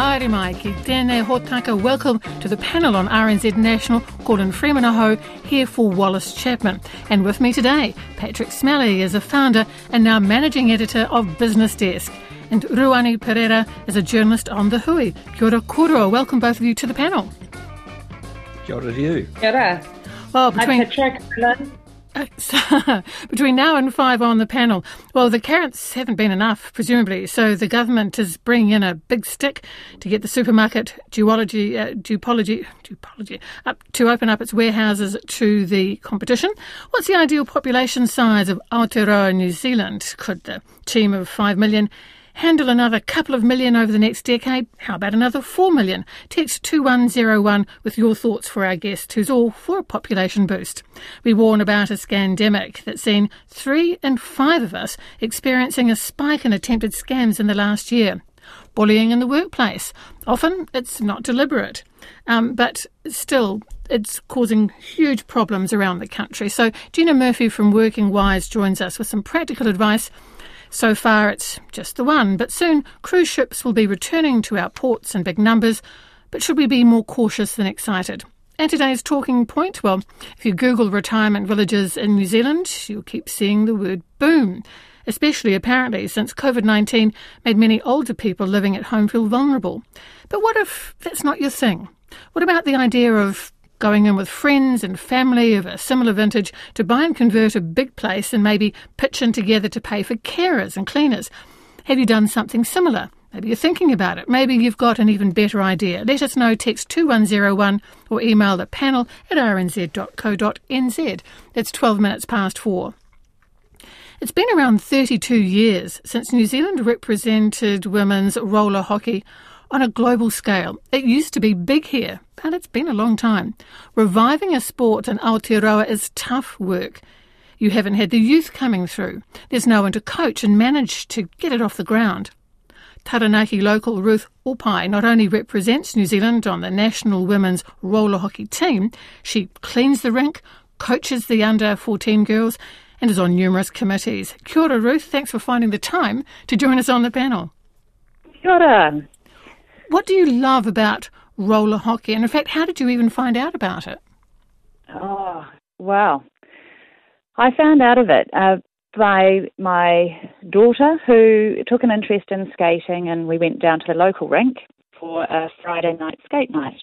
No mai, haere mai, ki tēnei hōtaka. Welcome to the panel on RNZ National, Gordon Freeman aho, here for Wallace Chapman. And with me today, Pattrick Smellie is a founder and now managing editor of Business Desk. And Ruwani Perera is a journalist on The Hui. Kia ora kōrua. Welcome both of you to the panel. Kia ora to you. Kia ora. Well, between... Hi, Patrick. between now and five on the panel, well, the carrots haven't been enough, presumably. So the government is bringing in a big stick to get the supermarket duology, uh, dupology, dupology up to open up its warehouses to the competition. What's the ideal population size of Aotearoa, New Zealand? Could the team of five million handle another couple of million over the next decade? How about another four million? Text 2101 with your thoughts for our guest, who's all for a population boost. We warn about a scandemic that's seen three in five of us experiencing a spike in attempted scams in the last year. Bullying in the workplace. Often it's not deliberate, um, but still it's causing huge problems around the country. So Gina Murphy from Working Wise joins us with some practical advice so far, it's just the one, but soon cruise ships will be returning to our ports in big numbers. But should we be more cautious than excited? And today's talking point well, if you Google retirement villages in New Zealand, you'll keep seeing the word boom, especially apparently since COVID 19 made many older people living at home feel vulnerable. But what if that's not your thing? What about the idea of going in with friends and family of a similar vintage to buy and convert a big place and maybe pitch in together to pay for carers and cleaners. Have you done something similar? Maybe you're thinking about it. Maybe you've got an even better idea. Let us know. Text 2101 or email the panel at rnz.co.nz. It's 12 minutes past four. It's been around 32 years since New Zealand represented women's roller hockey on a global scale. It used to be big here, but it's been a long time. Reviving a sport in Aotearoa is tough work. You haven't had the youth coming through. There's no one to coach and manage to get it off the ground. Taranaki local Ruth Opai not only represents New Zealand on the national women's roller hockey team, she cleans the rink, coaches the under 14 girls, and is on numerous committees. Kia ora, Ruth. Thanks for finding the time to join us on the panel. Kia ora. What do you love about roller hockey? And in fact, how did you even find out about it? Oh, wow. I found out of it uh, by my daughter, who took an interest in skating, and we went down to the local rink for a Friday night skate night.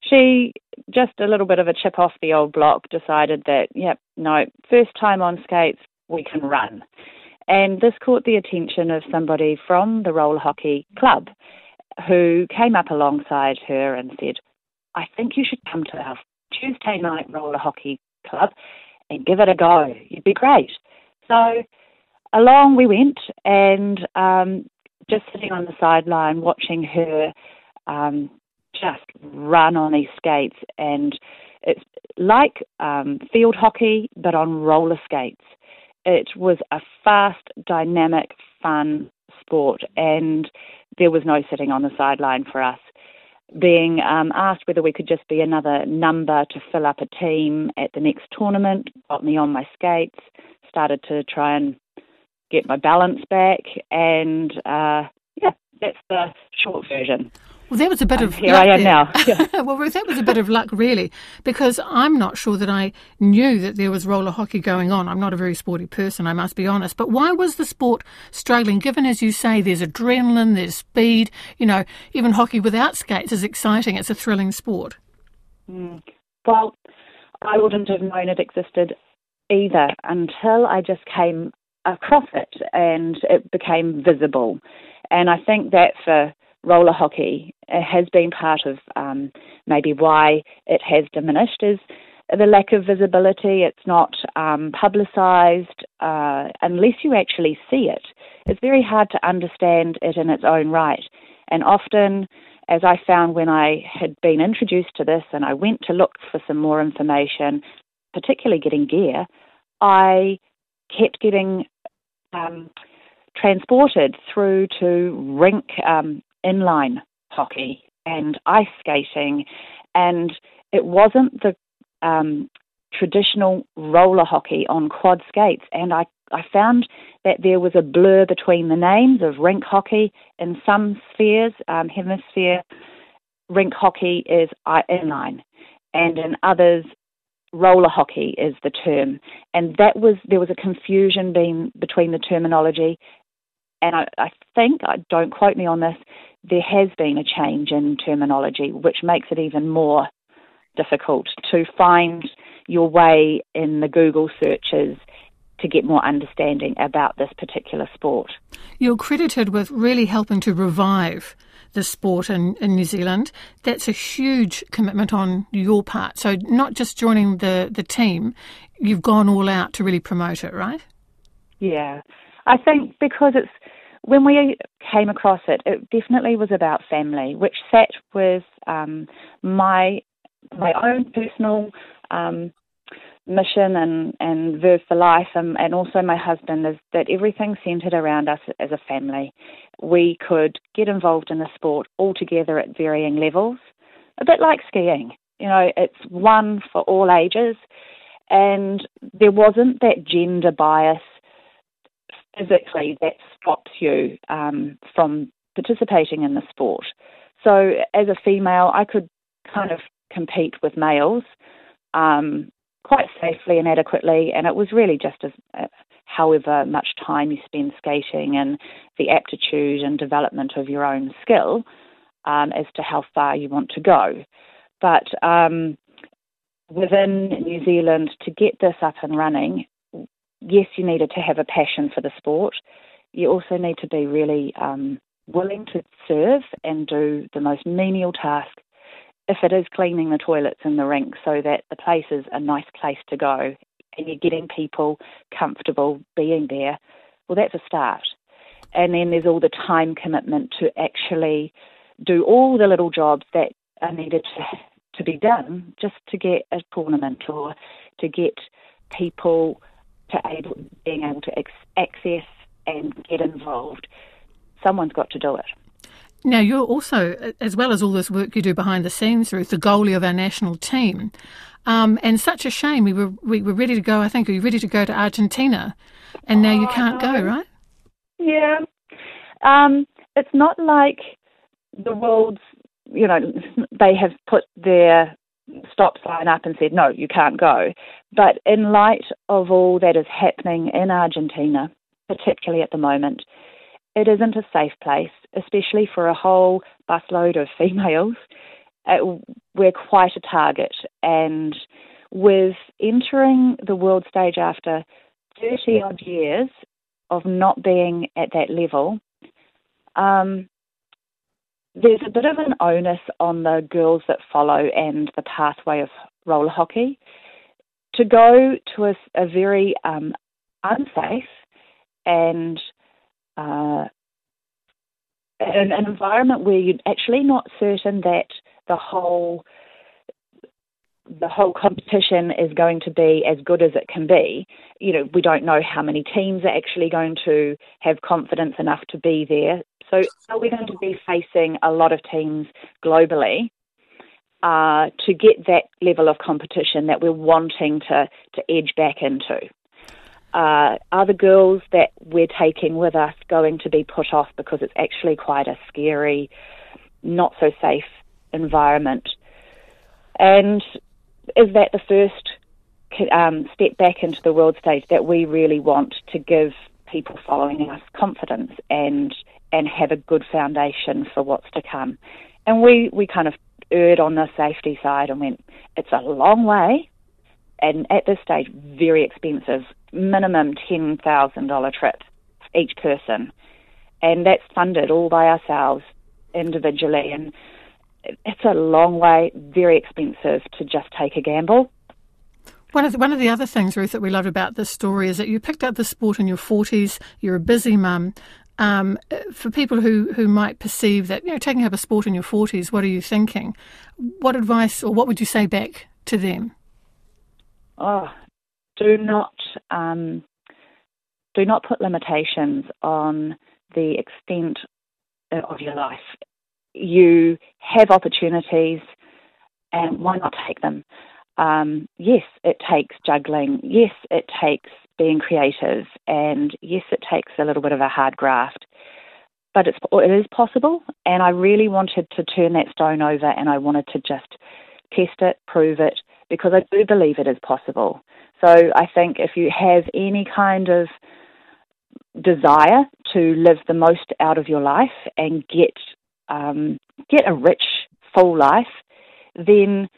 She, just a little bit of a chip off the old block, decided that, yep, no, first time on skates, we can run. And this caught the attention of somebody from the roller hockey club who came up alongside her and said, I think you should come to our Tuesday night roller hockey club and give it a go. You'd be great. So along we went and um, just sitting on the sideline watching her um, just run on these skates and it's like um, field hockey but on roller skates. It was a fast, dynamic, fun sport and there was no sitting on the sideline for us. Being um, asked whether we could just be another number to fill up a team at the next tournament, got me on my skates, started to try and get my balance back, and uh, yeah, that's the short version. Well, that was a bit um, of here I am there. now. Yeah. well, Ruth, that was a bit of luck, really, because I'm not sure that I knew that there was roller hockey going on. I'm not a very sporty person, I must be honest. But why was the sport struggling? Given, as you say, there's adrenaline, there's speed. You know, even hockey without skates is exciting. It's a thrilling sport. Mm. Well, I wouldn't have known it existed either until I just came across it and it became visible. And I think that for roller hockey has been part of um, maybe why it has diminished is the lack of visibility. It's not um, publicised uh, unless you actually see it. It's very hard to understand it in its own right. And often, as I found when I had been introduced to this and I went to look for some more information, particularly getting gear, I kept getting um, transported through to rink um, inline hockey and ice skating, and it wasn't the um, traditional roller hockey on quad skates, and I I found that there was a blur between the names of rink hockey in some spheres, um, hemisphere. Rink hockey is inline, and in others, roller hockey is the term. And that was there was a confusion being between the terminology. And I, I think, I don't quote me on this, there has been a change in terminology, which makes it even more difficult to find your way in the Google searches to get more understanding about this particular sport. You're credited with really helping to revive the sport in, in New Zealand. That's a huge commitment on your part. So, not just joining the, the team, you've gone all out to really promote it, right? Yeah. I think because it's when we came across it, it definitely was about family, which sat with um, my my own personal um, mission and, and verve for life, and, and also my husband, is that everything centered around us as a family. We could get involved in the sport all together at varying levels, a bit like skiing. You know, it's one for all ages, and there wasn't that gender bias physically that stops you um, from participating in the sport. So, as a female, I could kind of compete with males um, quite safely and adequately, and it was really just as uh, however much time you spend skating and the aptitude and development of your own skill um, as to how far you want to go. But um, within New Zealand, to get this up and running, yes, you needed to have a passion for the sport. You also need to be really um, willing to serve and do the most menial task if it is cleaning the toilets in the rink so that the place is a nice place to go and you're getting people comfortable being there, well, that's a start. And then there's all the time commitment to actually do all the little jobs that are needed to, to be done just to get a tournament or to get people to able, being able to ex- access and get involved. Someone's got to do it. Now, you're also, as well as all this work you do behind the scenes, Ruth, the goalie of our national team. Um, and such a shame. We were we were ready to go. I think we were ready to go to Argentina, and now oh, you can't go, right? Yeah. Um, it's not like the world's. You know, they have put their stop sign up and said no, you can't go. But in light of all that is happening in Argentina, particularly at the moment, it isn't a safe place, especially for a whole busload of females. Uh, we're quite a target, and with entering the world stage after 30 odd years of not being at that level, um, there's a bit of an onus on the girls that follow and the pathway of roller hockey to go to a, a very um, unsafe and uh, an, an environment where you're actually not certain that the whole the whole competition is going to be as good as it can be. You know, we don't know how many teams are actually going to have confidence enough to be there. So, are we going to be facing a lot of teams globally uh, to get that level of competition that we're wanting to, to edge back into? uh, are the girls that we're taking with us going to be put off because it's actually quite a scary, not so safe environment? And is that the first um, step back into the world stage that we really want to give people following us confidence and and have a good foundation for what's to come? And we, we kind of erred on the safety side and went, it's a long way, and at this stage, very expensive, minimum $10,000 trip each person. And that's funded all by ourselves individually. And it's a long way, very expensive to just take a gamble. One of, the, one of the other things, Ruth, that we love about this story is that you picked up the sport in your 40s, you're a busy mum. Um, for people who, who might perceive that, you know, taking up a sport in your 40s, what are you thinking? What advice or what would you say back to them? oh, do not um, do not put limitations on the extent of your life. You have opportunities, and why not take them? Um, yes, it takes juggling. Yes, it takes being creative. And yes, it takes a little bit of a hard graft, but it's, it is possible. And I really wanted to turn that stone over and I wanted to just test it, prove it, because I do believe it is possible. So I think if you have any kind of desire to live the most out of your life and get um, get a rich, full life, then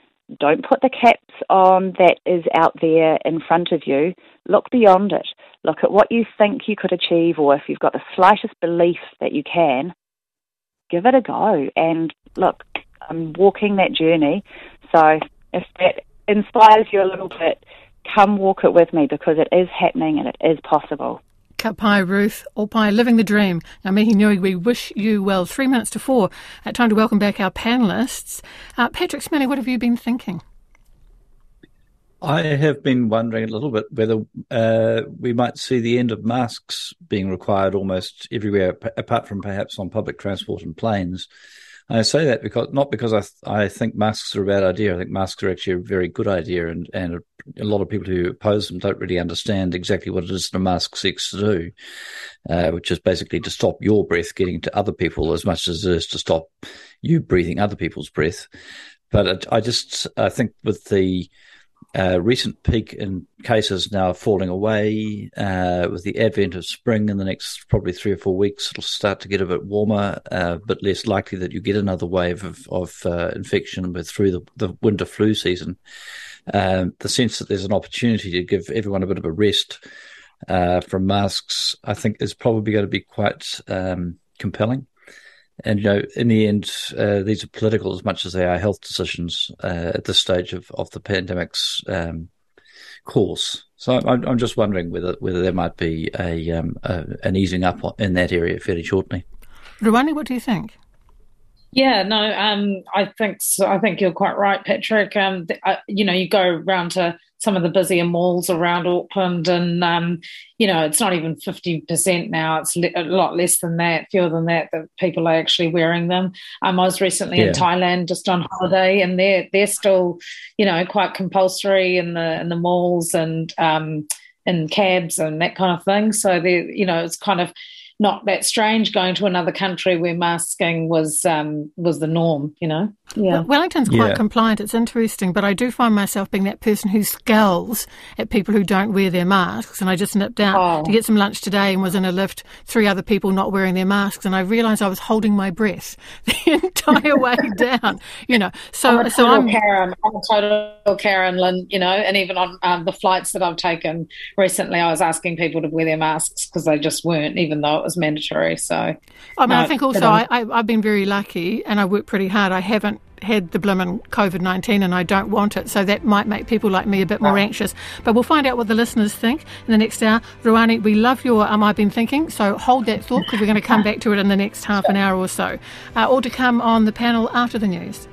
don't put the caps on that is out there in front of you. Look beyond it. Look at what you think you could achieve, or if you've got the slightest belief that you can, give it a go. And look, I'm walking that journey. So if that inspires you a little bit, come walk it with me because it is happening and it is possible. Kapai Ruth, or Opai, living the dream. Now, Mihi Nui, we wish you well. Three minutes to four. Uh, time to welcome back our panellists. Uh, Pattrick Smellie, what have you been thinking? I have been wondering a little bit whether uh, we might see the end of masks being required almost everywhere, apart from perhaps on public transport and planes. I say that because not because I th- I think masks are a bad idea. I think masks are actually a very good idea, and and a, lot of people who oppose them don't really understand exactly what it is that a mask seeks to do, uh, which is basically to stop your breath getting to other people as much as it is to stop you breathing other people's breath. But I just I think with the uh, recent peak in cases now falling away. Uh, with the advent of spring in the next probably three or four weeks, it'll start to get a bit warmer, uh, but less likely that you get another wave of, of uh, infection through the, the, winter flu season. Um, the sense that there's an opportunity to give everyone a bit of a rest uh, from masks, I think, is probably going to be quite um, compelling. And you know, in the end, uh, these are political as much as they are health decisions uh, at this stage of, of the pandemic's um, course. So I'm, I'm, just wondering whether whether there might be a, um, a, an easing up in that area fairly shortly. Ruwani, what do you think? Yeah, no, um, I think so. I think you're quite right, Pattrick. Um, uh, you know, you go around to some of the busier malls around Auckland, and um, you know, it's not even fifty percent now. It's a lot less than that, fewer than that. That people are actually wearing them. Um, I was recently yeah. in Thailand just on holiday, and they're they're still, you know, quite compulsory in the in the malls and um, in cabs and that kind of thing. So they, you know, it's kind of not that strange going to another country where masking was um, was the norm. You know. Yeah. Wellington's quite yeah. compliant. It's interesting, but I do find myself being that person who scowls at people who don't wear their masks. And I just nipped out oh. to get some lunch today and was in a lift, three other people not wearing their masks, and I realised I was holding my breath the entire way down. You know, so I'm so I'm Karen. I'm a total Karen, Lynn. You know, and even on um, the flights that I've taken recently, I was asking people to wear their masks because they just weren't, even though it was mandatory. So, I mean, no, I think also I, I, I've been very lucky, and I work pretty hard. I haven't had the blimmin' COVID 19 and I don't want it. So that might make people like me a bit more anxious. But we'll find out what the listeners think in the next hour. Ruwani, we love your um, I've been thinking. So hold that thought because we're going to come back to it in the next half an hour or so. Uh, all to come on the panel after the news.